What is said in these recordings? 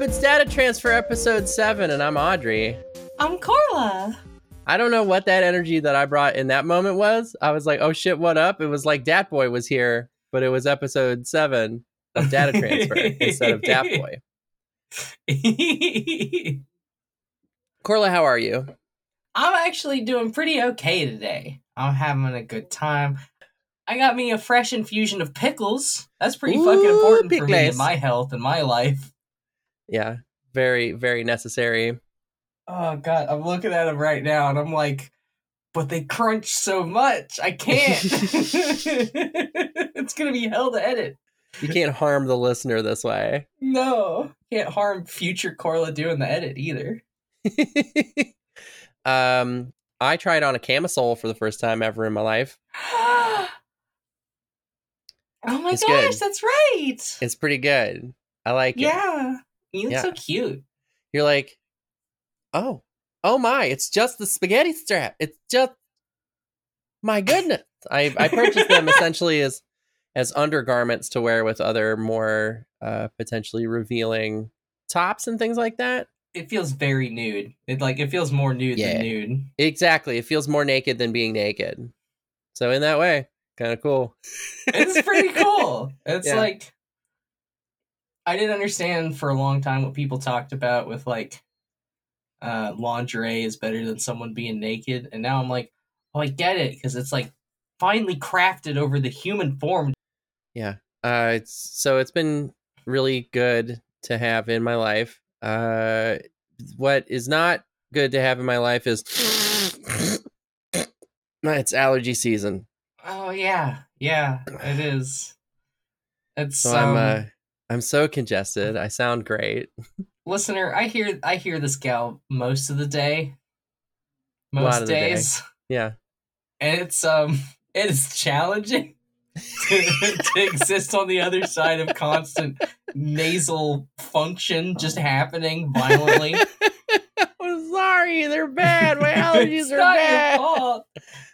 Up? It's Data Transfer episode 7 and I'm Audrey. I'm Korla. I don't know what that energy that I brought in that moment was. I was like, "Oh shit, what up?" It was like Dat Boy was here, but it was episode 7 of Data Transfer instead of Dat Boy. Korla, how are you? I'm actually doing pretty okay today. I'm having a good time. I got me a fresh infusion of pickles. That's pretty Ooh, fucking important for me pickles. in my health and my life. Yeah, very very necessary. Oh god, I'm looking at them right now and I'm like, but they crunch so much. I can't. it's gonna be hell to edit. You can't harm the listener this way. No, can't harm future Korla doing the edit either. um, I tried on a camisole for the first time ever in my life. oh my It's gosh, good. that's right. It's pretty good. I like it. yeah, you look Yeah. so cute. You're like, oh, oh my! It's just the spaghetti strap. It's just my goodness. I I purchased them essentially as as undergarments to wear with other more uh, potentially revealing tops and things like that. It feels very nude. It like it feels more nude Yeah. than nude. Exactly. It feels more naked than being naked. So in that way, kind of cool. It's pretty cool. It's Yeah. like I didn't understand for a long time what people talked about with like uh lingerie is better than someone being naked and now I'm like, "Oh, I get it because it's like finely crafted over the human form." Yeah. Uh, it's, so it's been really good to have in my life. Uh, what is not good to have in my life is it's allergy season. Oh yeah. Yeah, it is. It's So um, I'm uh, I'm so congested. I sound great. listener, I hear I hear this gal most of the day. Most the day. days. Yeah. and it's um it is challenging to, to exist on the other side of constant nasal function just happening violently. I'm sorry, they're bad. My allergies are bad.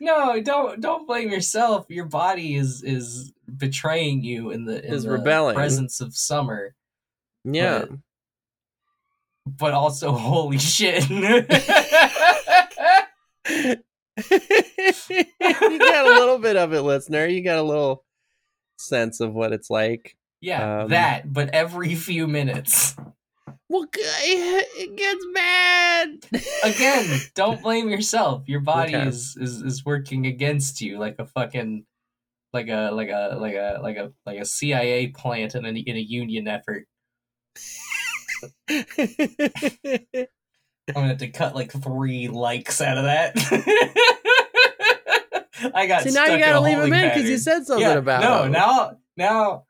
No, don't don't blame yourself. Your body is is betraying you in the in Is the rebelling. presence of summer. Yeah. But also, holy shit! you got a little bit of it, listener. You got a little sense of what it's like. yeah, Um, that. But every few minutes. Well, it gets bad. again don't blame yourself your body Okay. is, is is working against you like a fucking like a like a like a like a like a cia plant in a, in a union effort i'm gonna have to cut like three likes out of that i got See, now you stuck in gotta a leave him in because you said something Yeah, about no him. now now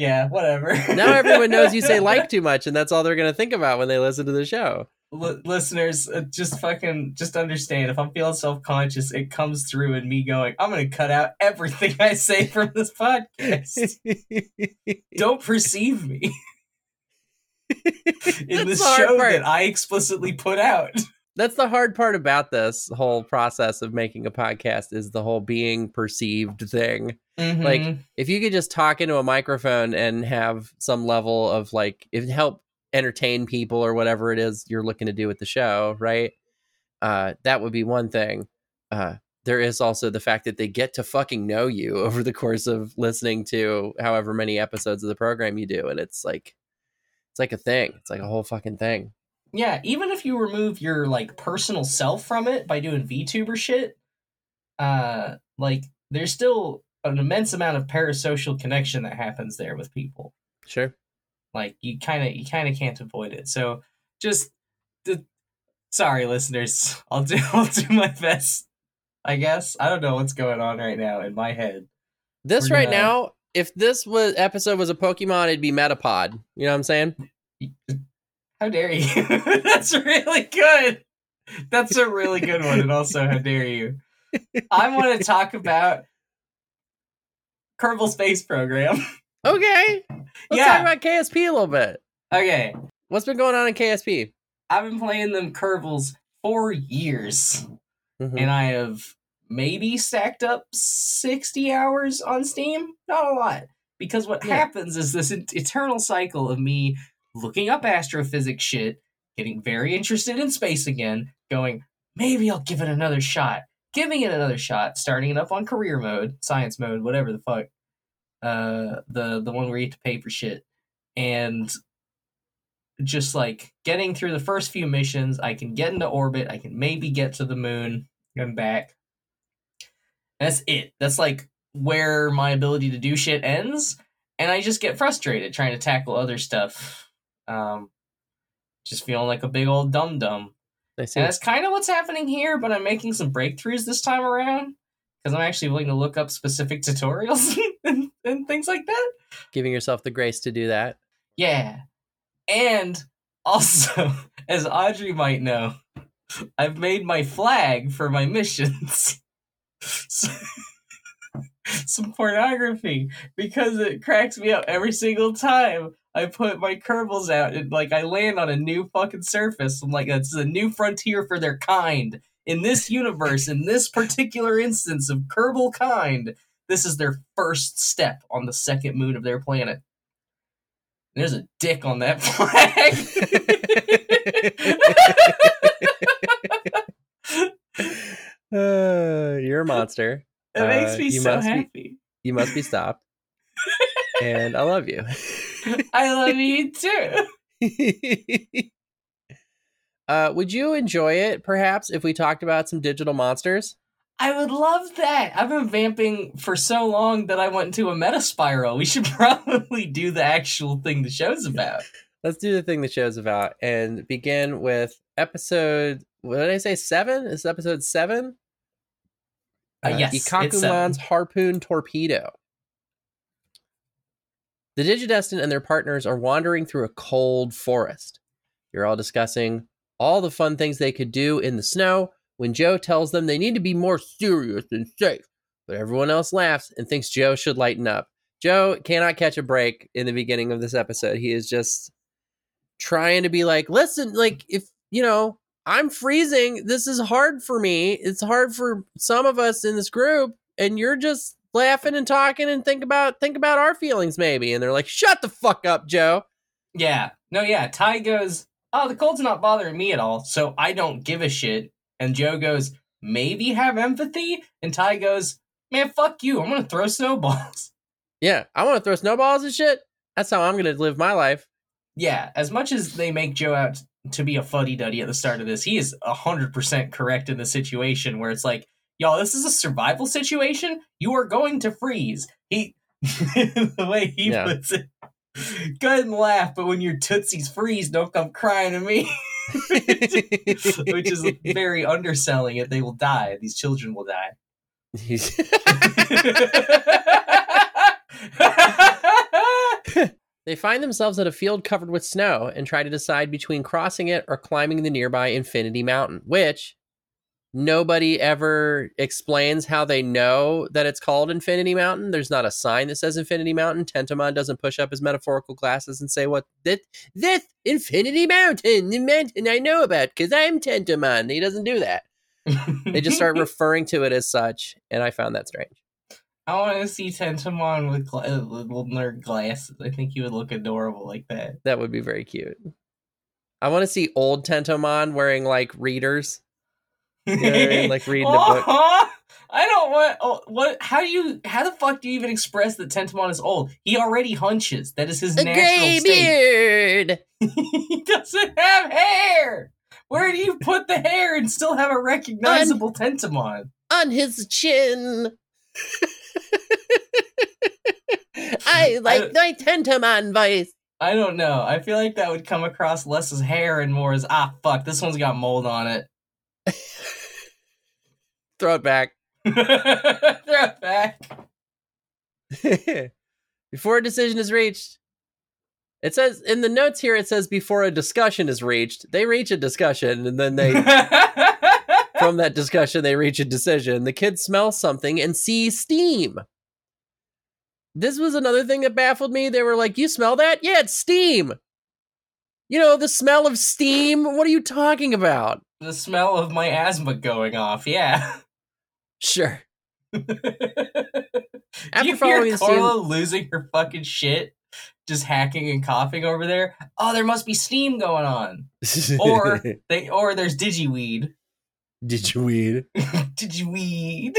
yeah whatever now everyone knows you say like too much, and that's all they're gonna think about when they listen to the show. Li- listeners, uh, just fucking just understand. If I'm feeling self conscious, it comes through in me going, "I'm gonna cut out everything I say from this podcast. Don't perceive me in the show part. that I explicitly put out." That's the hard part about this whole process of making a podcast is the whole being perceived thing. Like, Mhm. if you could just talk into a microphone and have some level of like if it help entertain people or whatever it is you're looking to do with the show right uh that would be one thing uh there is also the fact that they get to fucking know you over the course of listening to however many episodes of the program you do and it's like it's like a thing it's like a whole fucking thing yeah, even if you remove your like personal self from it by doing VTuber shit, uh, like there's still an immense amount of parasocial connection that happens there with people. sure. Like you kind of you kind of can't avoid it. So just the, sorry listeners i'll do i'll do my best i guess. I don't know what's going on right now in my head. This We're right gonna- now if this was episode was a pokemon it'd be metapod. You know what i'm saying how dare you that's really good that's a really good one and also how dare you i want to talk about kerbal space program okay let's Yeah. talk about ksp a little bit okay what's been going on in ksp i've been playing them kerbals for years Mhm. and I have maybe stacked up 60 hours on Steam. Not a lot. because what Yeah. happens is this eternal cycle of me looking up astrophysics shit, getting very interested in space again, going, maybe I'll give it another shot, giving it another shot, starting it up on career mode, science mode, whatever the fuck, uh, the the one where you have to pay for shit, and just like getting through the first few missions, I can get into orbit, I can maybe get to the moon and back. That's it. That's like where my ability to do shit ends, and I just get frustrated trying to tackle other stuff. Um, just feeling like a big old dum dum. And that's kind of what's happening here, but I'm making some breakthroughs this time around because I'm actually willing to look up specific tutorials and, and things like that. Giving yourself the grace to do that. Yeah. And also, as Audrey might know, I've made my flag for my missions. So- Some pornography because it cracks me up every single time I put my Kerbals out and like I land on a new fucking surface. I'm like, it's a new frontier for their kind. In this universe, in this particular instance of Kerbal kind, this is their first step on the second moon of their planet. There's a dick on that flag. Uh, you're a monster. it makes Uh, me you so must be- happy. You must be stopped. and I love you. I love you too. uh, would you enjoy it, perhaps, if we talked about some digital monsters? I would love that. I've been vamping for so long that I went into a meta spiral. We should probably do the actual thing the show's about. Let's do the thing the show's about and begin with episode. What did I say? Seven? Is episode seven? Uh, yes, it's Ikkakumon's harpoon torpedo. The Digidestin and their partners are wandering through a cold forest. You're all discussing all the fun things they could do in the snow when Joe tells them they need to be more serious and safe. But everyone else laughs and thinks Joe should lighten up. Joe cannot catch a break in the beginning of this episode. He is just trying to be like, listen, like, if, you know, I'm freezing. This is hard for me. It's hard for some of us in this group, and you're just laughing and talking and think about think about our feelings maybe. And they're like, "Shut the fuck up, Joe." Yeah. No, yeah. Tai goes, Oh, the cold's not bothering me at all, so I don't give a shit. And Joe goes, Maybe have empathy? And Tai goes, Man, fuck you. I'm gonna throw snowballs. Yeah, I want to throw snowballs and shit. That's how I'm gonna live my life. Yeah, as much as they make Joe out to be a fuddy duddy at the start of this, he is 100% correct in the situation where it's like, y'all, this is a survival situation. You are going to freeze. He, the way he Yeah. puts it, go ahead and laugh, but when your tootsies freeze, don't come crying to me. Which is very underselling it. They will die. These children will die. They find themselves at a field covered with snow and try to decide between crossing it or climbing the nearby Infinity Mountain, which nobody ever explains how they know that it's called Infinity Mountain. There's not a sign that says Infinity Mountain. Tentomon doesn't push up his metaphorical glasses and say, What this, this Infinity Mountain, the mountain I know about because I'm Tentomon. He doesn't do that. They just start referring to it as such, and I found that strange. I want to see Tentomon with gla- uh, little nerd glasses. I think he would look adorable like that. That would be very cute. I want to see old Tentomon wearing like readers. Yeah, like reading a book. I don't want. Oh, what? How do you? How the fuck do you even express that Tentomon is old? He already hunches. That is his A natural gray state. beard. he doesn't have hair. Where do you put the hair and still have a recognizable Tentomon? on his chin. I like my Tentomon voice. I don't know. I feel like that would come across less as hair and more as ah fuck. This one's got mold on it. Throw it back. Throw it back. before a decision is reached. It says in the notes here, it says before a discussion is reached. They reach a discussion and then they, from that discussion, they reach a decision. The kids smell something and see steam. This was another thing that baffled me. They were like, You smell that? Yeah, it's steam. You know, the smell of steam. What are you talking about? the smell of my asthma going off. Yeah. Sure. After you following the scene- losing her fucking shit, just hacking and coughing over there. Oh, there must be steam going on, or they, or there's digiweed. Digiweed. digiweed.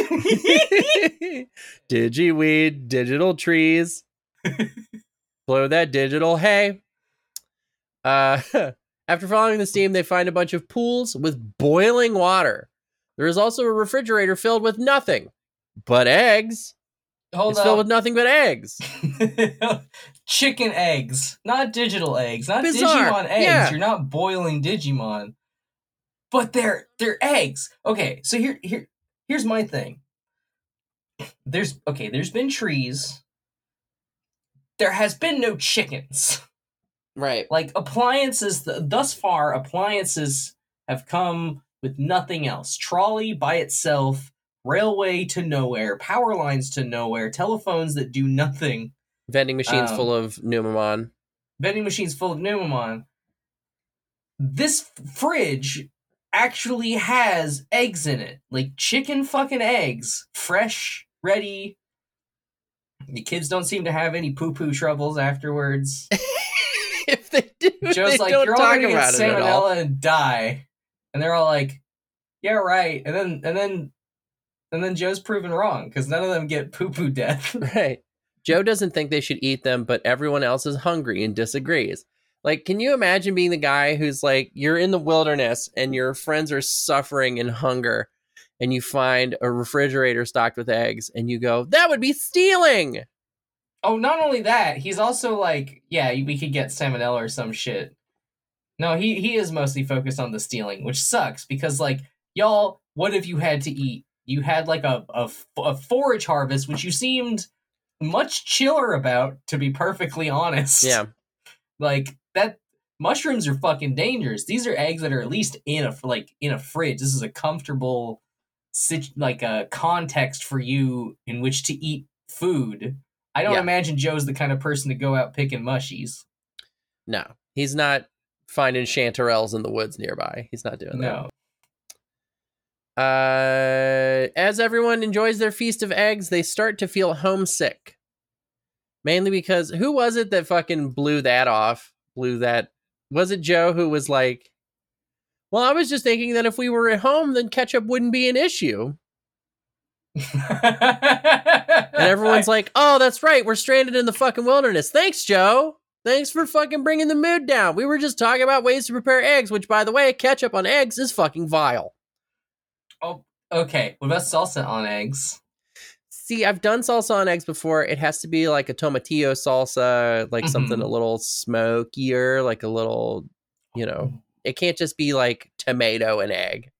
Digiweed, digital trees. Blow that digital hay. Uh, after following the steam, they find a bunch of pools with boiling water. There is also a refrigerator filled with nothing but eggs. Hold it's filled with nothing but eggs. Chicken eggs, not digital eggs, not Bizarre. Digimon eggs. Yeah. You're not boiling Digimon, but they're they're eggs. Okay, so here here here's my thing. There's okay. There's been trees. There has been no chickens. Right. Like appliances, th- thus far, appliances have come with nothing else. Trolley by itself, railway to nowhere, power lines to nowhere, telephones that do nothing, Vending machines Um, full of Numemon. vending machines full of Numemon. This fridge actually has eggs in it, like chicken fucking eggs, fresh, ready. The kids don't seem to have any poo poo troubles afterwards. if they do, Joe's they like, don't "You're all talk gonna get about it at all. salmonella and die," and they're all like, "Yeah, right." And then and then and then Joe's proven wrong because none of them get poo poo death. Right. Joe doesn't think they should eat them, but everyone else is hungry and disagrees. Like, can you imagine being the guy who's like, you're in the wilderness and your friends are suffering in hunger, and you find a refrigerator stocked with eggs, and you go, that would be stealing. oh, not only that, he's also like, "Yeah, we could get salmonella or some shit." No, he he is mostly focused on the stealing, which sucks because like y'all, what have you had to eat? You had like a a, a forage harvest, which you seemed much chiller about, to be perfectly honest. Yeah. like that mushrooms are fucking dangerous these are eggs that are at least in a like in a fridge this is a comfortable sit like a context for you in which to eat food i don't Yeah. imagine joe's the kind of person to go out picking mushies No, he's not finding chanterelles in the woods nearby. He's not doing that. no Uh, as everyone enjoys their feast of eggs, they start to feel homesick. Mainly because who was it that fucking blew that off? Blew that. Was it Joe who was like, well, I was just thinking that if we were at home, then ketchup wouldn't be an issue. and And everyone's like, oh, that's right. We're stranded in the fucking wilderness. Thanks, Joe. Thanks for fucking bringing the mood down. We were just talking about ways to prepare eggs, which, by the way, ketchup on eggs is fucking vile. oh okay what about salsa on eggs See, I've done salsa on eggs before. It has to be like a tomatillo salsa, like something Mhm. a little smokier, like a little, you know, it can't just be like tomato and egg.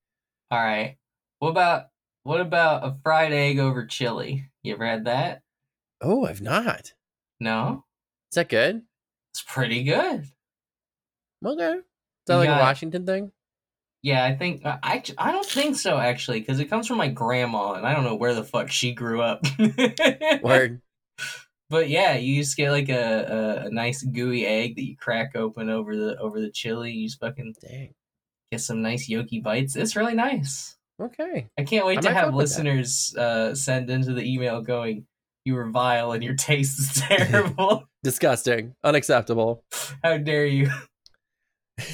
all right what about what about a fried egg over chili you ever had that Oh, I've not. no Is that good? It's pretty good Okay. Is that You like got- a Washington thing? Yeah, I think I I, I don't think so actually because it comes from my grandma and I don't know where the fuck she grew up. Word. But yeah, you just get like a, a, a nice gooey egg that you crack open over the over the chili. You just fucking Dang. get some nice yolky bites. It's really nice. Okay. I can't wait I to have fuck with that. listeners uh, send into the email going, "You were vile and your taste is terrible. Disgusting. Unacceptable. How dare you?"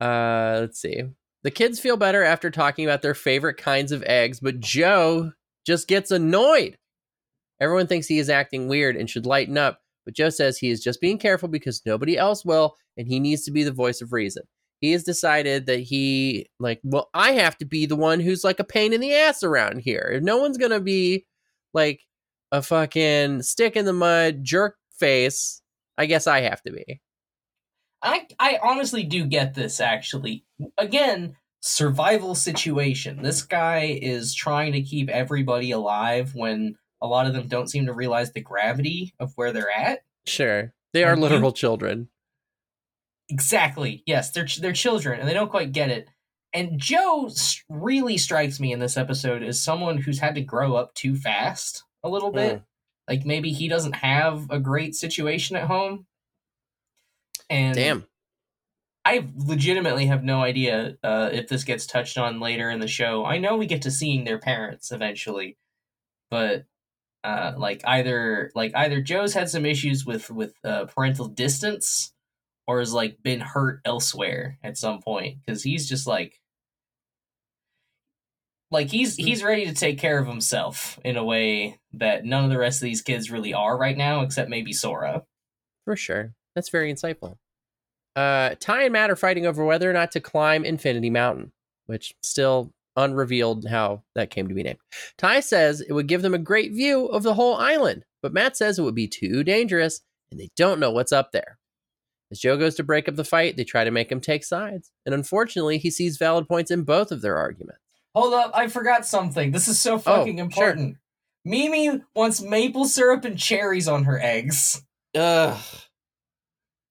uh, let's see. The kids feel better after talking about their favorite kinds of eggs, but Joe just gets annoyed. Everyone thinks he is acting weird and should lighten up, but Joe says he is just being careful because nobody else will, and he needs to be the voice of reason. He has decided that he, like, well, I have to be the one who's like a pain in the ass around here. If no one's gonna be like a fucking stick in the mud jerk face, I guess I have to be. I I honestly do get this actually. Again, survival situation. This guy is trying to keep everybody alive when a lot of them don't seem to realize the gravity of where they're at. Sure. They are literal children. Exactly. Yes, they're ch- they're children and they don't quite get it. And Joe really strikes me in this episode as someone who's had to grow up too fast a little bit. Like maybe he doesn't have a great situation at home. And Damn. I legitimately have no idea uh, if this gets touched on later in the show. I know we get to seeing their parents eventually, but uh, like either like either Joe's had some issues with with uh, parental distance, or has like been hurt elsewhere at some point because he's just like like he's he's ready to take care of himself in a way that none of the rest of these kids really are right now, except maybe Sora. For sure, that's very insightful. Uh, Tai and Matt are fighting over whether or not to climb Infinity Mountain, which still unrevealed how that came to be named. Tai says it would give them a great view of the whole island, but Matt says it would be too dangerous and they don't know what's up there. As Joe goes to break up the fight, they try to make him take sides, and unfortunately, he sees valid points in both of their arguments. Hold up, I forgot something. This is so fucking Oh, important. sure. Mimi wants maple syrup and cherries on her eggs. Ugh.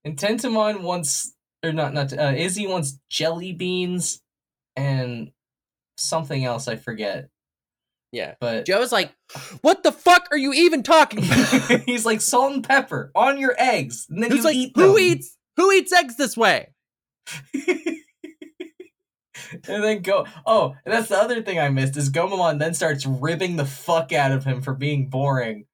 And Tentomon wants, or not, not uh, Izzy wants jelly beans and something else I forget. Yeah. But Joe's like, "What the fuck are you even talking about?" he's like salt and pepper on your eggs, and then Who's you like, eat "Who them." eats who eats eggs this way?" and then go. Oh, and that's the other thing I missed is Gomamon then starts ribbing the fuck out of him for being boring.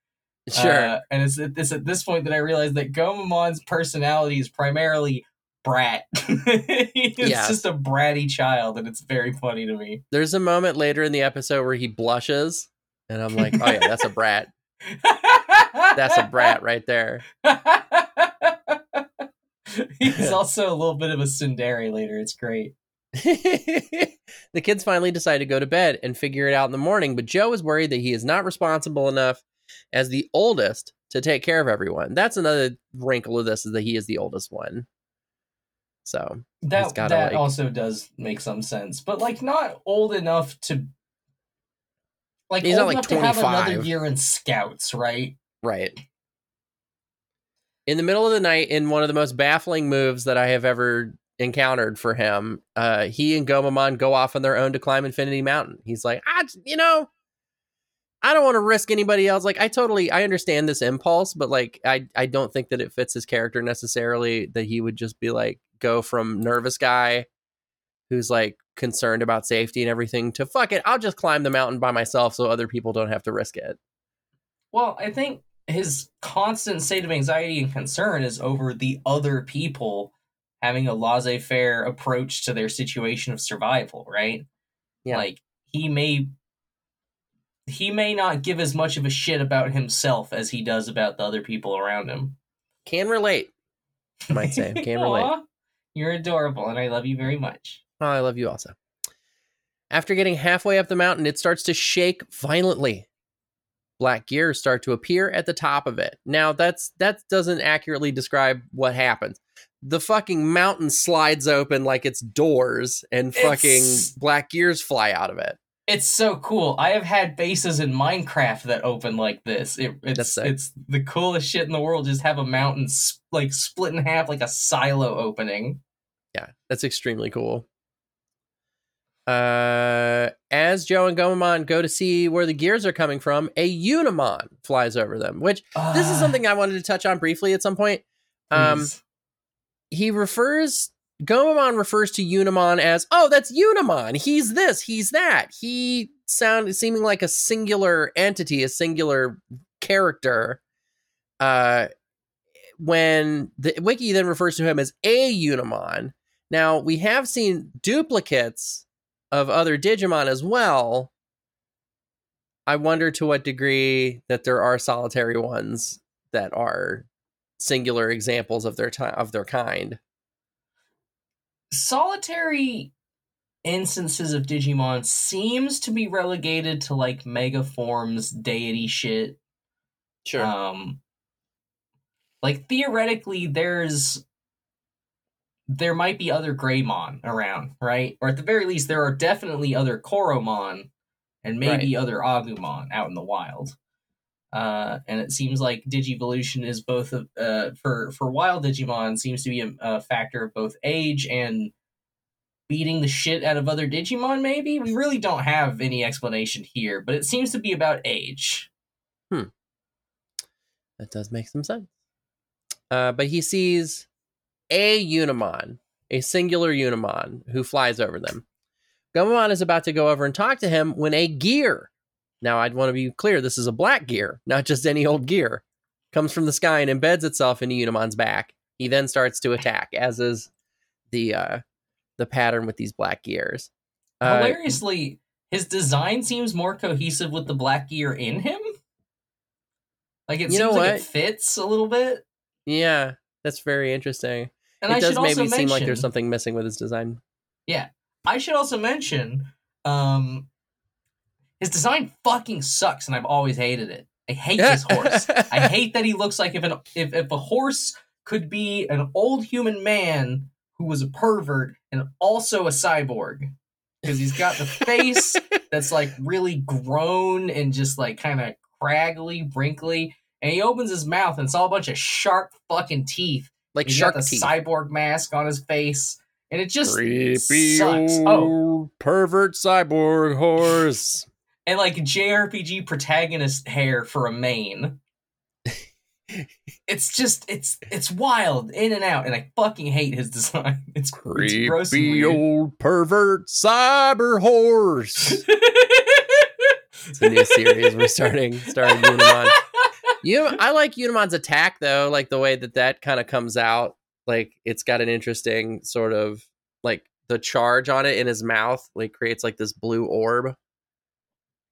Sure. Uh, and it's, it's at this point that I realized that Gomamon's personality is primarily brat. it's Yeah. just a bratty child, and it's very funny to me. There's a moment later in the episode where he blushes, and I'm like, "Oh yeah, that's a brat. That's a brat right there." He's also a little bit of a tsundere later. It's great. the kids finally decide to go to bed and figure it out in the morning, but Joe is worried that he is not responsible enough as the oldest to take care of everyone. That's another wrinkle of this is that he is the oldest one. So That gotta, that like- also does make some sense, but like not old enough to like He's not, like, to have another year in scouts, right? Right. In the middle of the night, in one of the most baffling moves that I have ever encountered for him, uh, he and Gomamon go off on their own to climb Infinity Mountain. He's like, I, you know, I don't want to risk anybody else. Like, I totally, I understand this impulse, but like, I, I don't think that it fits his character necessarily. That he would just be like, go from nervous guy who's like concerned about safety and everything to fuck it. I'll just climb the mountain by myself so other people don't have to risk it. Well, I think his constant state of anxiety and concern is over the other people having a laissez-faire approach to their situation of survival, right? Yeah. Like he may he may not give as much of a shit about himself as he does about the other people around him. Can relate. I might say. Can relate. You're adorable and I love you very much. Oh, I love you also. After getting halfway up the mountain, it starts to shake violently. Black gears start to appear at the top of it. Now that's that doesn't accurately describe what happens. The fucking mountain slides open like it's doors and fucking It's- black gears fly out of it. It's so cool. I have had bases in Minecraft that open like this. It, it's it's the coolest shit in the world. Just have a mountain s- like split in half like a silo opening. Yeah, that's extremely cool. Uh, as Joe and Gomamon go to see where the gears are coming from, a Unimon flies over them, which this is Ah, something I wanted to touch on briefly at some point. Um, please. he refers Gomamon refers to Unimon as, "Oh, that's Unimon. He's this, he's that." He sound seeming like a singular entity, a singular character. Uh when the wiki then refers to him as a Unimon. Now, we have seen duplicates of other Digimon as well. I wonder to what degree that there are solitary ones that are singular examples of their time of their kind. Solitary instances of Digimon seems to be relegated to like mega forms deity shit. Um like theoretically there's there might be other Greymon around, right? Or at the very least there are definitely other Koromon and maybe other Agumon out in the wild. Uh, and it seems like Digivolution is both uh, for for wild Digimon seems to be a, a factor of both age and beating the shit out of other Digimon. Maybe we really don't have any explanation here, but it seems to be about age. Hmm, that does make some sense. Uh, but he sees a Unimon a singular Unimon who flies over them. Gomamon is about to go over and talk to him when a gear, now I'd want to be clear, this is a black gear, not just any old gear, comes from the sky and embeds itself into Unimon's back. He then starts to attack, as is the uh, the pattern with these black gears. Uh, Hilariously, his design seems more cohesive with the black gear in him. Like it You seems like it fits a little bit. yeah, that's very interesting. And it I does maybe also seem like there's something missing with his design. Yeah. I should also mention, um, his design fucking sucks, and I've always hated it. I hate his horse. I hate that he looks like if an if, if a horse could be an old human man who was a pervert and also a cyborg. Because he's got the face that's like really grown and just like kind of craggly, wrinkly. And he opens his mouth and it's all a bunch of sharp fucking teeth. like He's shark got the teeth. cyborg mask on his face. And it just Creepy sucks. Oh. old Oh. pervert cyborg horse. And like JRPG protagonist hair for a mane. it's just it's it's wild in and out, and I fucking hate his design. It's, it's gross Creepy old pervert cyber horse. It's a new series we're starting starting Unimon. You, I like Unimon's attack though, like the way that that kind of comes out. Like it's got an interesting sort of like the charge on it in his mouth, like creates like this blue orb.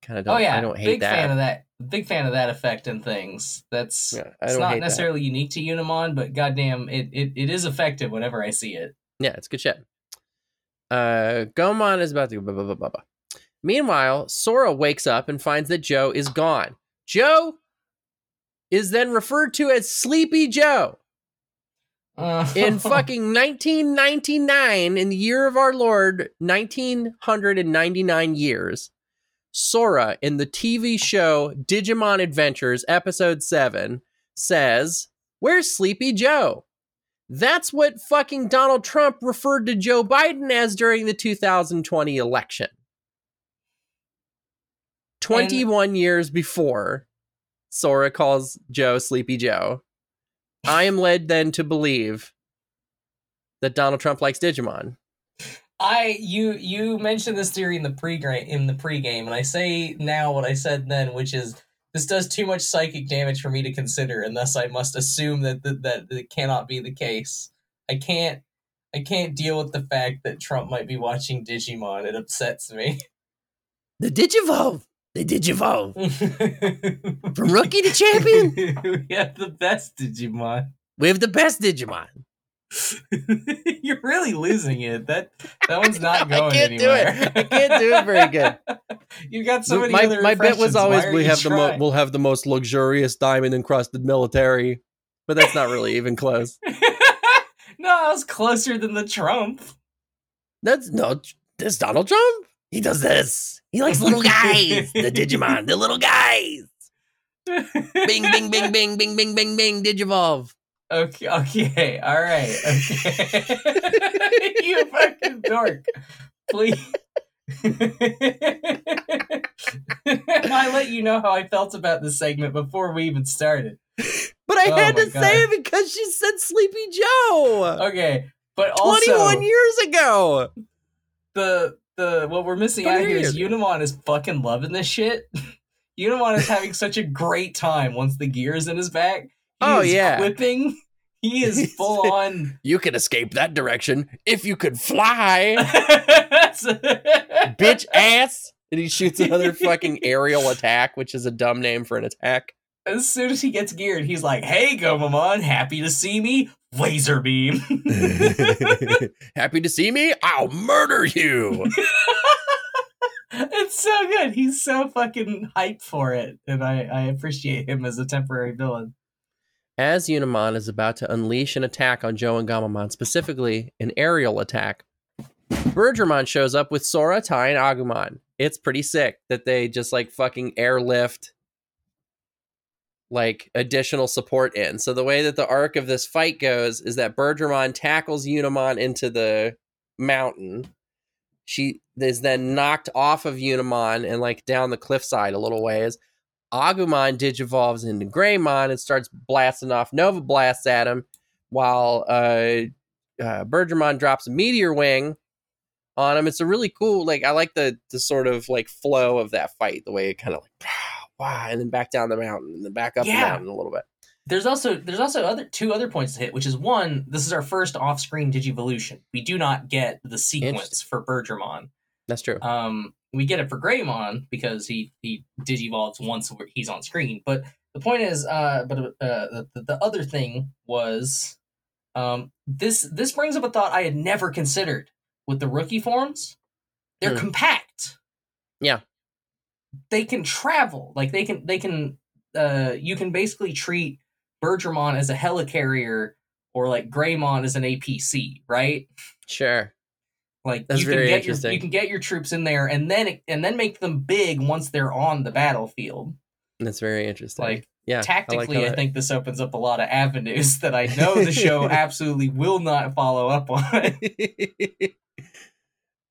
Kind of don't. oh yeah, I don't hate big that. fan of that. Big fan of that effect and things. That's yeah, it's not hate that. necessarily unique to Unimon, but goddamn, it, it it is effective whenever I see it. Yeah, it's good shit. Uh, Gomon is about to go. Blah, blah, blah, blah, blah. Meanwhile, Sora wakes up and finds that Joe is gone. Joe is then referred to as Sleepy Joe. Uh, In fucking 1999, in the year of our Lord, 1999 years, Sora in the TV show Digimon Adventures, episode 7, says, Where's Sleepy Joe? That's what fucking Donald Trump referred to Joe Biden as during the 2020 election. 21 years before, Sora calls Joe Sleepy Joe. I am led then to believe that Donald Trump likes Digimon. I you you mentioned this theory in the pre in the pregame, and I say now what I said then, which is this does too much psychic damage for me to consider, and thus I must assume that that, that it cannot be the case. I can't I can't deal with the fact that Trump might be watching Digimon. It upsets me. The Digivolve! The Digivolve! From rookie to champion, we have the best Digimon. we have the best Digimon. You're really losing it. That that one's not going I can't anywhere. do it. I can't do it very good. You've got so many my other my bit was always we have the mo- we'll have the most luxurious diamond encrusted military, but that's not really even close. no, I was closer than the Trump. That's no this Donald Trump. He does this. He likes little guys. the Digimon, the little guys. Bing, bing, bing, bing, bing, bing, bing, bing. Digivolve. Okay, okay, all right, okay. you fucking dork. Please. I let you know how I felt about this segment before we even started. But I Oh had to God. say it because she said Sleepy Joe. Okay, but also 21 years ago. the the what we're missing out here is. Unimon is fucking loving this shit. Unimon is having such a great time once the gear is in his back. Oh, yeah. whipping. He is full on. You could escape that direction if you could fly, Bitch bitch ass. And he shoots another fucking aerial attack, which is a dumb name for an attack. As soon as he gets geared, he's like, "Hey, Gomamon, happy to see me? Laser beam." Happy to see me? I'll murder you. it's so good. He's so fucking hyped for it, and I I appreciate him as a temporary villain. As Unimon is about to unleash an attack on Joe and Gomamon, specifically an aerial attack, Birdramon shows up with Sora, Tai, and Agumon. It's pretty sick that they just like fucking airlift like additional support in. So the way that the arc of this fight goes is that Birdramon tackles Unimon into the mountain. She is then knocked off of Unimon and like down the cliffside a little ways. Agumon digivolves into Greymon and starts blasting off Nova Blasts at him, while uh, uh, Birdramon drops a meteor wing on him. It's a really cool, like I like the the sort of like flow of that fight, the way it kind of like wow, and then back down the mountain and then back up Yeah. the mountain a little bit. There's also there's also other two other points to hit, which is one, this is our first off-screen Digivolution. We do not get the sequence for Birdramon. That's true. Um, we get it for Greymon because he he digivolves once he's on screen. But the point is, uh, but uh, the, the other thing was, um, this this brings up a thought I had never considered with the rookie forms. They're Hmm. compact. Yeah. they can travel. Like they can they can. Uh, you can basically treat Birdramon as a helicarrier or like Greymon as an APC, right? Sure. Like That's you can get your you can get your troops in there and then and then make them big once they're on the battlefield. That's very interesting. Like, yeah, Tactically, I, I, like how think this opens up a lot of avenues that I know the show absolutely will not follow up on.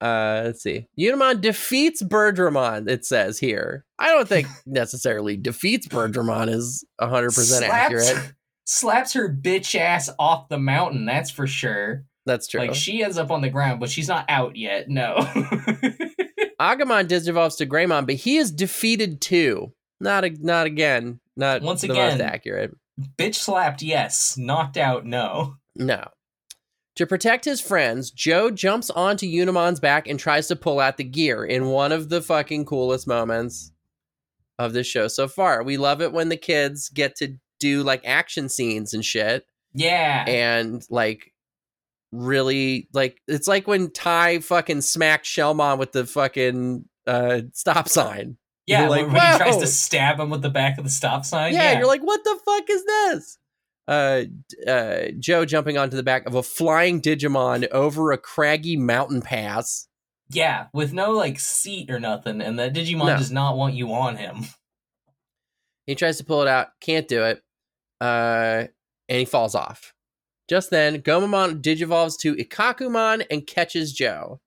uh, let's see. Unimon defeats Birdramon. It says here. I don't think necessarily defeats Birdramon is hundred percent accurate. slaps her bitch ass off the mountain. That's for sure. That's true. Like she ends up on the ground, but she's not out yet. No. Agumon digivolves to Greymon, but he is defeated too. Not a, not again. Not Once the again. most accurate. bitch slapped, yes. Knocked out, no. No. To protect his friends, Joe jumps onto Unimon's back and tries to pull out the gear in one of the fucking coolest moments of this show so far. We love it when the kids get to do like action scenes and shit Yeah. and like really like it's like when Tai fucking smacked Shellmon with the fucking uh stop sign. yeah, you're like, when, when he tries to stab him with the back of the stop sign. yeah, Yeah, you're like, what the fuck is this? Uh, uh, Joe jumping onto the back of a flying Digimon over a craggy mountain pass. yeah, with no like seat or nothing, and the Digimon No. does not want you on him. He tries to pull it out, can't do it, uh, and he falls off. Just then, Gomamon digivolves to Ikkakumon and catches Joe.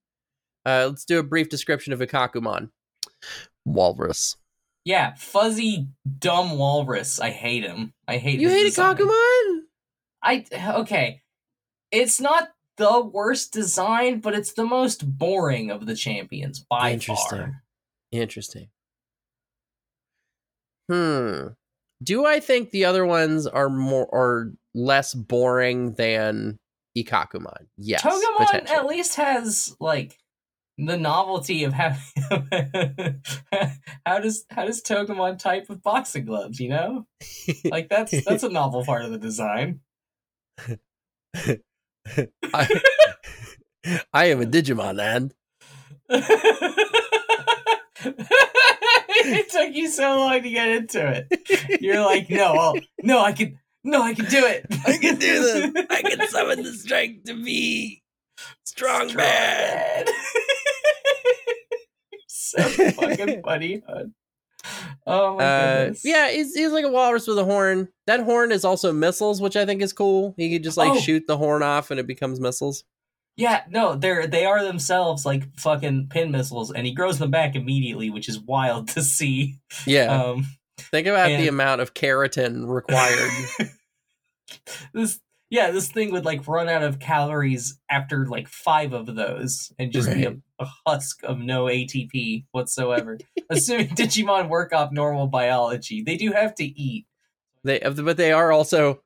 Uh, let's do a brief description of Ikkakumon. Walrus. Yeah, fuzzy, dumb walrus. I hate him. I hate. You his hate design. Ikkakumon? I okay. It's not the worst design, but it's the most boring of the champions by Interesting. far. Interesting. Hmm. Do I think the other ones are more or less boring than Ikkakumon? Yes. Togemon at least has like the novelty of having how does how does Togemon type with boxing gloves, you know? Like that's that's a novel part of the design. I, I am a Digimon, man. it took you so long to get into it. You're like, no, I'll, no, I can, no, I can do it. I can do this. I can summon the strength to be strong, Strong man. man. so fucking funny. hon. Oh my Uh, goodness. yeah, he's, he's like a walrus with a horn. That horn is also missiles, which I think is cool. He could just like Oh. shoot the horn off and it becomes missiles. Yeah, no, they're they are themselves like fucking pin missiles, and he grows them back immediately, which is wild to see. Yeah. Um, Think about the amount of keratin required. this yeah, this thing would like run out of calories after like five of those, and just be a, a husk of no ATP whatsoever. Assuming Digimon work off normal biology, they do have to eat. they, but they are also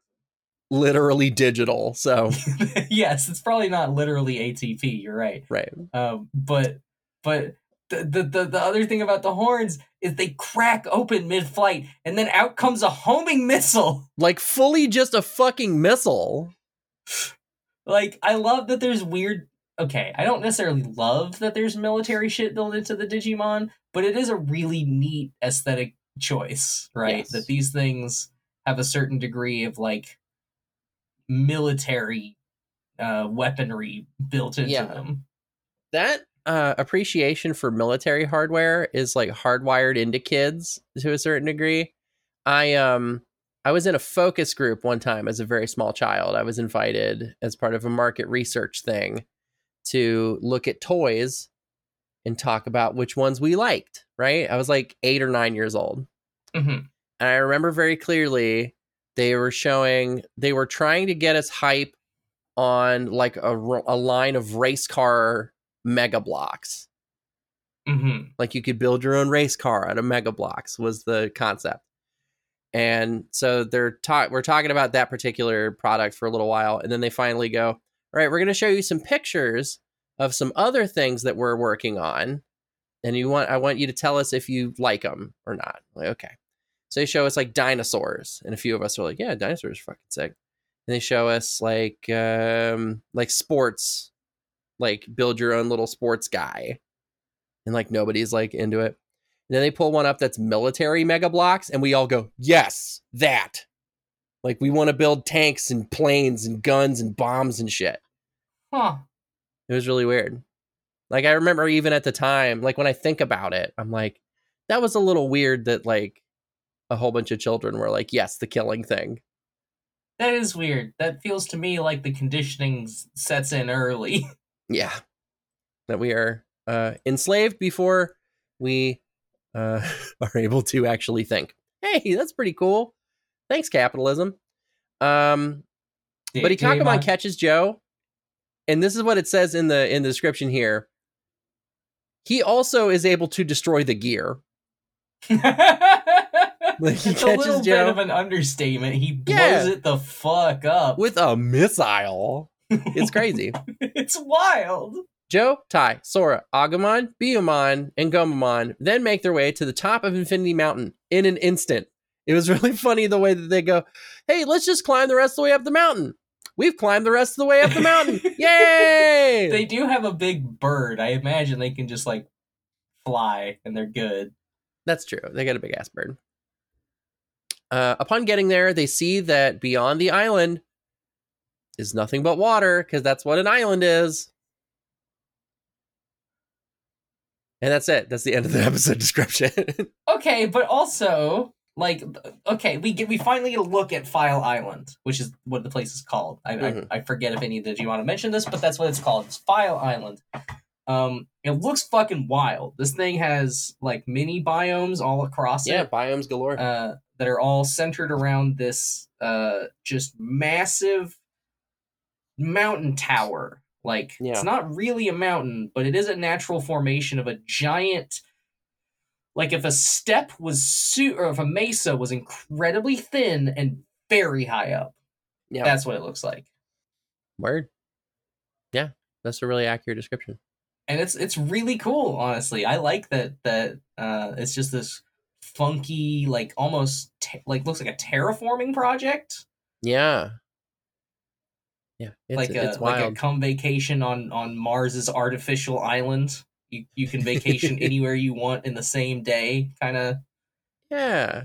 literally digital. So yes, it's probably not literally ATP. You're right. right. Um, but but the, the the the other thing about the horns is they crack open mid-flight, and then out comes a homing missile. Like fully just a fucking missile. Like I love that there's weird. Okay, I don't necessarily love that there's military shit built into the Digimon, but it is a really neat aesthetic choice, right? Yes. That these things have a certain degree of like military uh weaponry built into Yeah. them. That uh, appreciation for military hardware is like hardwired into kids to a certain degree. I um I was in a focus group one time as a very small child. I was invited as part of a market research thing to look at toys and talk about which ones we liked, right? I was like 8 or 9 years old. Mhm. And I remember very clearly they were showing they were trying to get us hype on like a, a line of race car mega blocks. Mm-hmm. Like you could build your own race car out of mega blocks was the concept. And so they're talk we're talking about that particular product for a little while and then they finally go, "All right, we're going to show you some pictures of some other things that we're working on and you want I want you to tell us if you like them or not." Like, "Okay." So they show us like dinosaurs and a few of us are like, "Yeah, dinosaurs are fucking sick." And they show us like um like sports like build your own little sports guy and like nobody's like into it. And then they pull one up that's military mega blocks, and we all go, yes, that. Like we want to build tanks and planes and guns and bombs and shit. Huh. It was really weird. Like I remember even at the time, like when I think about it, I'm like, that was a little weird that like a whole bunch of children were like, yes, the killing thing. That is weird. That feels to me like the conditioning sets in early. Yeah. That we are uh enslaved before we uh are able to actually think. Hey, that's pretty cool. Thanks, capitalism. Um but Ikkakumon catches Joe, and this is what it says in the in the description here. He also is able to destroy the gear. Like, he it's a little Joe. bit of an understatement. He blows Yeah. it the fuck up. with a missile. It's crazy. it's wild. Joe, Tai, Sora, Agumon, Biyomon, and Gomamon then make their way to the top of Infinity Mountain in an instant. It was really funny the way that they go, hey, let's just climb the rest of the way up the mountain. We've climbed the rest of the way up the mountain. Yay! They do have a big bird. I imagine they can just like fly and they're good. That's true. They got a big ass bird. Uh, upon getting there, they see that beyond the island is nothing but water because that's what an island is. And that's it. That's the end of the episode description. Okay, but also like okay, we get we finally get a look at File Island, which is what the place is called. I Mhm. I, I forget if any did you want to mention this, but that's what it's called. It's File Island. Um, it looks fucking wild. This thing has like mini biomes all across yeah, it. Yeah, biomes galore. uh, that are all centered around this uh, just massive mountain tower. Like Yeah. it's not really a mountain, but it is a natural formation of a giant. Like if a step was su- or if a mesa was incredibly thin and very high up. yeah. That's what it looks like, Word. Yeah, that's a really accurate description. and it's it's really cool. Honestly, I like that that uh, it's just this funky, like almost te- like looks like a terraforming project. Yeah. Yeah, it's, like a it's like a come vacation on on Mars's artificial island. You you can vacation anywhere you want in the same day, kind of. yeah.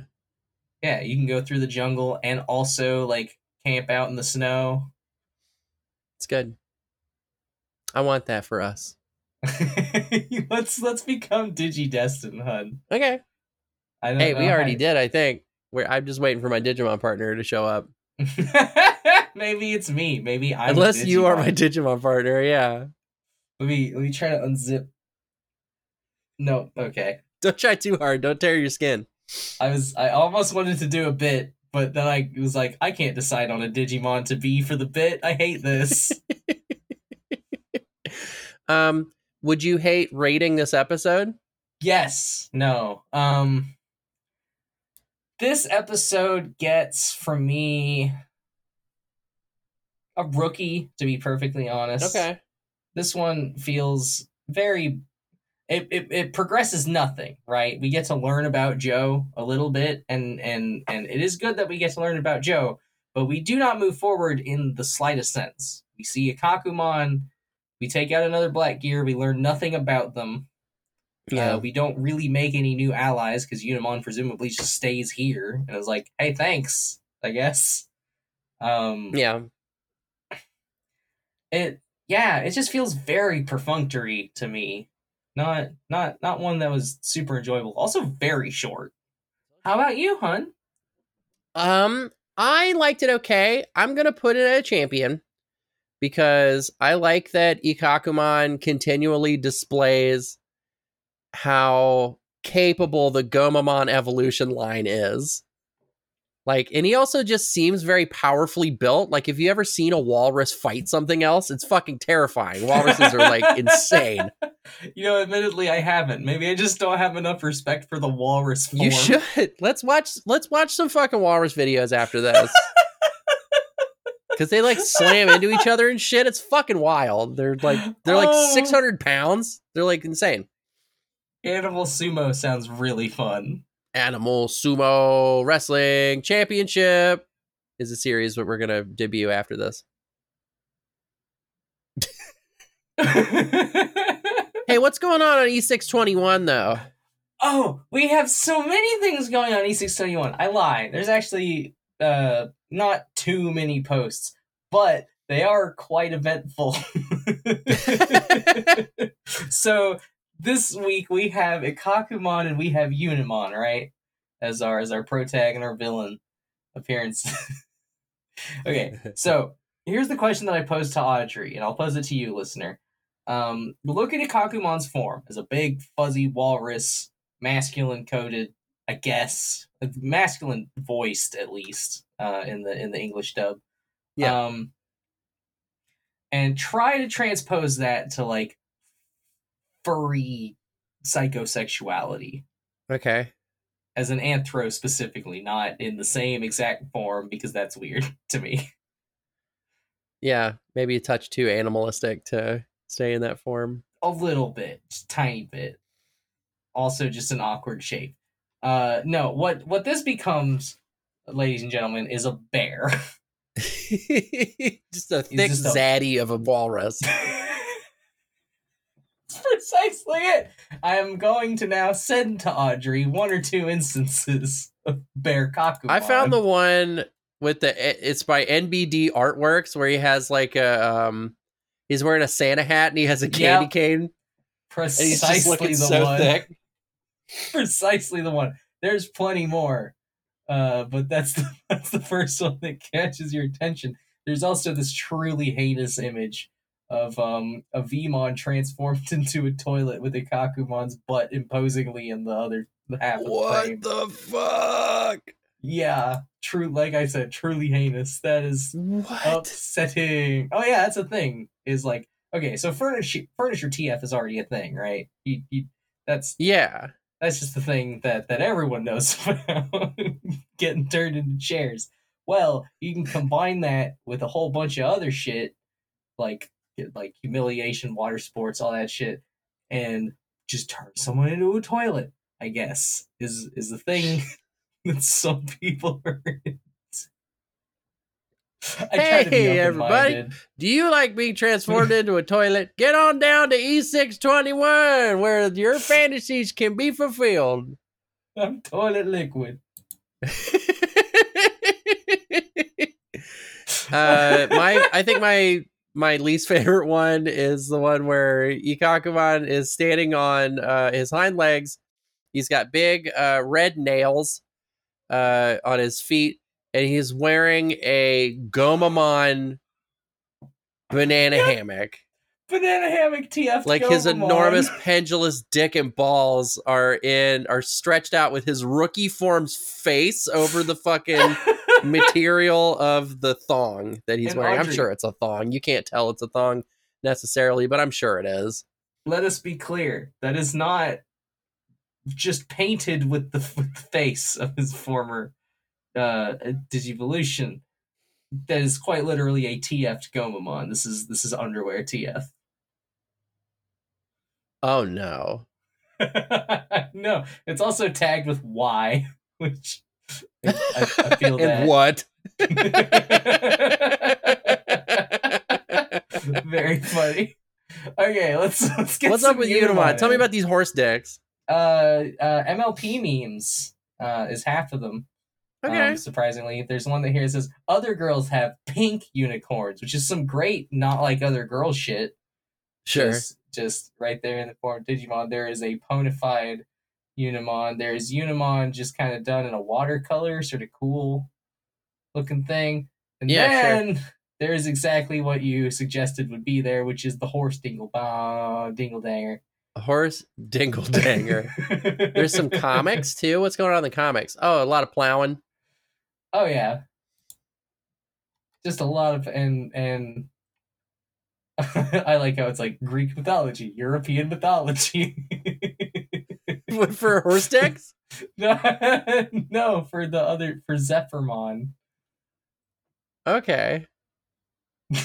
Yeah, you can go through the jungle and also like camp out in the snow. It's good. I want that for us. let's let's become DigiDestined, hun. Okay. I don't Hey, know we already to- did, I think. We're, I'm just waiting for my Digimon partner to show up. Maybe it's me. Maybe I'm. Unless you are my Digimon partner, yeah. Let me let me try to unzip. No, okay. Don't try too hard. Don't tear your skin. I was I almost wanted to do a bit, but then I was like, I can't decide on a Digimon to be for the bit. I hate this. Um, would you hate rating this episode? yes. No. Um this episode gets from me a rookie, to be perfectly honest. Okay. This one feels very it, it, it progresses nothing, right? We get to learn about Joe a little bit, and and and it is good that we get to learn about Joe, but we do not move forward in the slightest sense. We see Ikkakumon, we take out another Black Gear, we learn nothing about them. Yeah. Uh, we don't really make any new allies because Unimon presumably just stays here and is like, "Hey, thanks," I guess. Um, yeah. it yeah it just feels very perfunctory to me not not not one that was super enjoyable also very short how about you hun Um, I liked it okay. I'm gonna put it at a champion because I like that Ikkakumon continually displays how capable the Gomamon evolution line is. Like, and he also just seems very powerfully built. Like, if you ever seen a walrus fight something else, it's fucking terrifying. Walruses are like insane. You know, admittedly, I haven't. Maybe I just don't have enough respect for the walrus form. You should. Let's watch. Let's watch some fucking walrus videos after this. Because they like slam into each other and shit. It's fucking wild. They're like they're like Oh. six hundred pounds. They're like insane. Animal sumo sounds really fun. Animal Sumo Wrestling Championship is a series that we're gonna debut after this. Hey, what's going on on E621 though? Oh, we have so many things going on E621. I lie. There's actually uh not too many posts, but they are quite eventful. so this week we have Ikkakumon and we have Unimon, right? As our as our protag and our villain appearance. okay, so here's the question that I posed to Audrey, and I'll pose it to you, listener. Um, look at Ikkakumon's form as a big, fuzzy walrus, masculine coded, I guess, masculine voiced at least uh, in the in the English dub. Yeah. Um, and try to transpose that to like furry psychosexuality Okay. as an anthro specifically, not in the same exact form because that's weird to me. Yeah, maybe a touch too animalistic to stay in that form. a little bit, just tiny bit. Also, just an awkward shape. Uh, no, what what this becomes, ladies and gentlemen, is a bear. just a thick just a- zaddy of a walrus. That's precisely it. I am going to now send to Audrey one or two instances of bear kaku. I found the one with the it's by NBD Artworks where he has like a um he's wearing a Santa hat and he has a candy Yep. cane and he's just precisely the so one. thick. Precisely the one. There's plenty more, uh, but that's the that's the first one that catches your attention. There's also this truly heinous image of um a Veemon transformed into a toilet with Ikkakumon's butt imposingly in the other half of the frame. What the fuck? Yeah, true. Like I said, truly heinous. That is What? upsetting. Oh yeah, that's a thing. Is like okay, so furniture furniture TF is already a thing, right? You, you, that's Yeah. that's just the thing that that everyone knows about getting turned into chairs. Well, you can combine that with a whole bunch of other shit, like like humiliation, water sports, all that shit, and just turn someone into a toilet. I guess is is the thing that some people are. into. I try to be Hey, everybody. Do you like being transformed into a toilet? Get on down to E E621 where your fantasies can be fulfilled. I'm toilet liquid. uh my I think my my least favorite one is the one where Ikkakumon is standing on uh his hind legs. He's got big uh red nails uh on his feet and he's wearing a Gomamon banana Yeah. hammock. Banana hammock TF. Like his enormous pendulous dick and balls are in are stretched out with his rookie form's face over the fucking material of the thong that he's And wearing. I'm sure it's a thong. You can't tell it's a thong necessarily, but I'm sure it is. Let us be clear. That is not just painted with the, with the face of his former uh, Digivolution. That is quite literally a TF Gomamon. This is this is underwear TF. Oh no. no, it's also tagged with Y, which I, I feel that. and what? Very funny. Okay, let's let's get What's up with Unimon? Tell me about these horse decks. uh, uh MLP memes. Uh, is half of them. Okay. Um, surprisingly, there's one that here says other girls have pink unicorns, which is some great not like other girl shit. sure. Just, just right there in the form of Digimon, there is a ponified Unimon. There's Unimon just kind of done in a watercolor, sort of cool looking thing. And Yeah, sure. then there's exactly what you suggested would be there, which is the horse dingle bah, dingle danger. A horse dingle danger. There's some comics too. What's going on in the comics? Oh, a lot of plowing. Oh yeah. Just a lot of and and I like how it's like Greek mythology, European mythology. What, for horse decks? no, for the other for Zephyrmon. Okay. All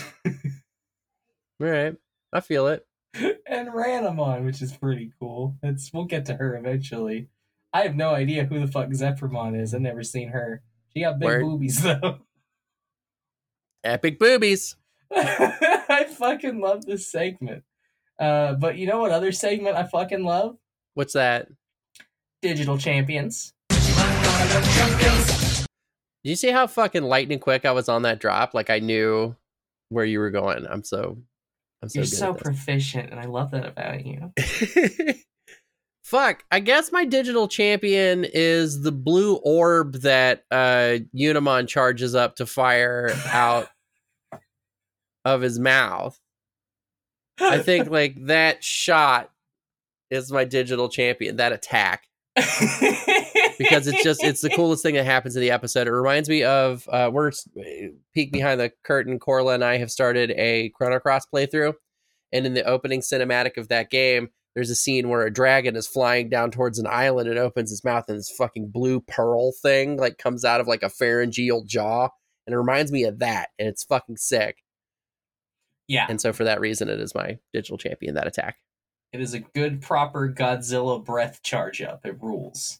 right. I feel it. and Ranamon, which is pretty cool. It's we'll get to her eventually. I have no idea who the fuck Zephyrmon is. I've never seen her. She got big Word. boobies though. Epic boobies. I fucking love this segment. Uh, but you know what other segment I fucking love? What's that? Digital Champions. Do you see how fucking lightning quick I was on that drop? Like I knew where you were going. I'm so I'm so You're so proficient, and I love that about you. Fuck. I guess my digital champion is the blue orb that uh Unimon charges up to fire out of his mouth. I think like that shot is my digital champion, that attack. because it's just it's the coolest thing that happens in the episode. It reminds me of uh, we're peek behind the curtain. Korla and I have started a Chrono Cross playthrough, and in the opening cinematic of that game, there's a scene where a dragon is flying down towards an island and opens its mouth, and this fucking blue pearl thing like comes out of like a pharyngeal jaw, and it reminds me of that, and it's fucking sick. yeah, And so for that reason, it is my digital champion. That attack. It is a good, proper Godzilla breath charge up. It rules.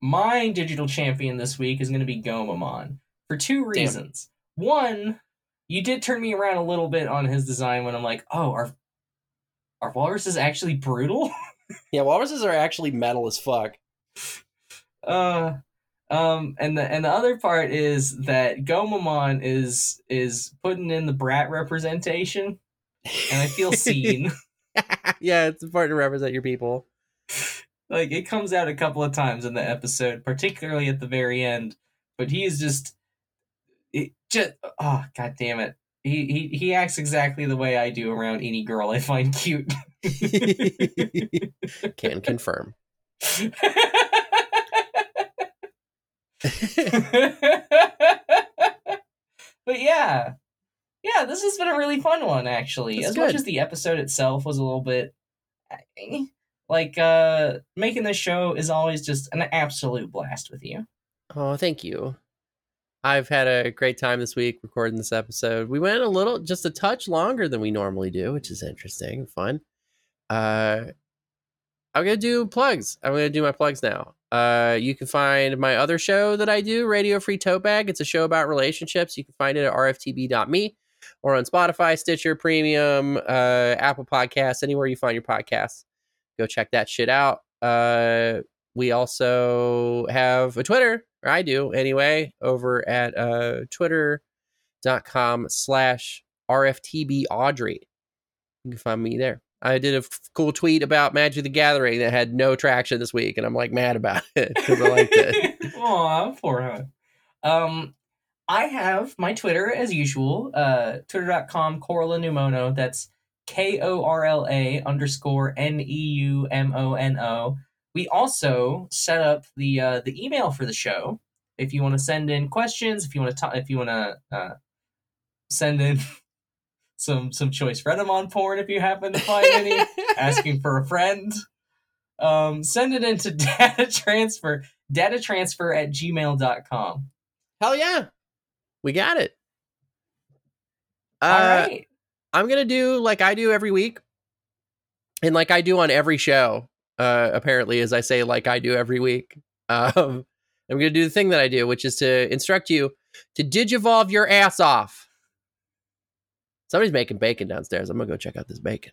My digital champion this week is going to be Gomamon for two reasons. One, you did turn me around a little bit on his design when I'm like, oh, are are walruses actually brutal? Yeah, walruses are actually metal as fuck. uh um and the and the other part is that Gomamon is is putting in the brat representation and I feel seen. Yeah, it's important to represent your people. like it comes out a couple of times in the episode, particularly at the very end, but he is just it just oh god damn it. He, he he acts exactly the way I do around any girl I find cute. Can confirm. but yeah, yeah, this has been a really fun one actually. That's as much as the episode itself was a little bit eh, like uh making this show is always just an absolute blast with you. Oh, thank you. I've had a great time this week recording this episode. We went a little, just a touch longer than we normally do, which is interesting, and fun. Uh, I'm gonna do plugs. I'm gonna do my plugs now. Uh, you can find my other show that I do, Radio Free Tote Bag. It's a show about relationships. You can find it at rftb.me or on Spotify, Stitcher, Premium, uh, Apple Podcasts, anywhere you find your podcasts. Go check that shit out. Uh, we also have a Twitter, or I do anyway, over at uh, twitter.com slash RFTB Audrey. You can find me there. I did a f- cool tweet about Magic the Gathering that had no traction this week, and I'm like mad about it because I liked it. Aw, poor him. Um, I have my Twitter as usual, uh, twitter.com Korla Neumono. That's K O R L A underscore N E U M O N O. We also set up the uh, the email for the show. If you want to send in questions, if you want to talk, if you want to uh, send in some some choice Redamon porn, if you happen to find any, asking for a friend, um, send it into data transfer data transfer at gmail.com. Hell yeah. We got it. Uh, All right. I'm gonna do like I do every week, and like I do on every show. Uh, apparently, as I say, like I do every week. Um, I'm gonna do the thing that I do, which is to instruct you to digivolve your ass off. Somebody's making bacon downstairs. I'm gonna go check out this bacon.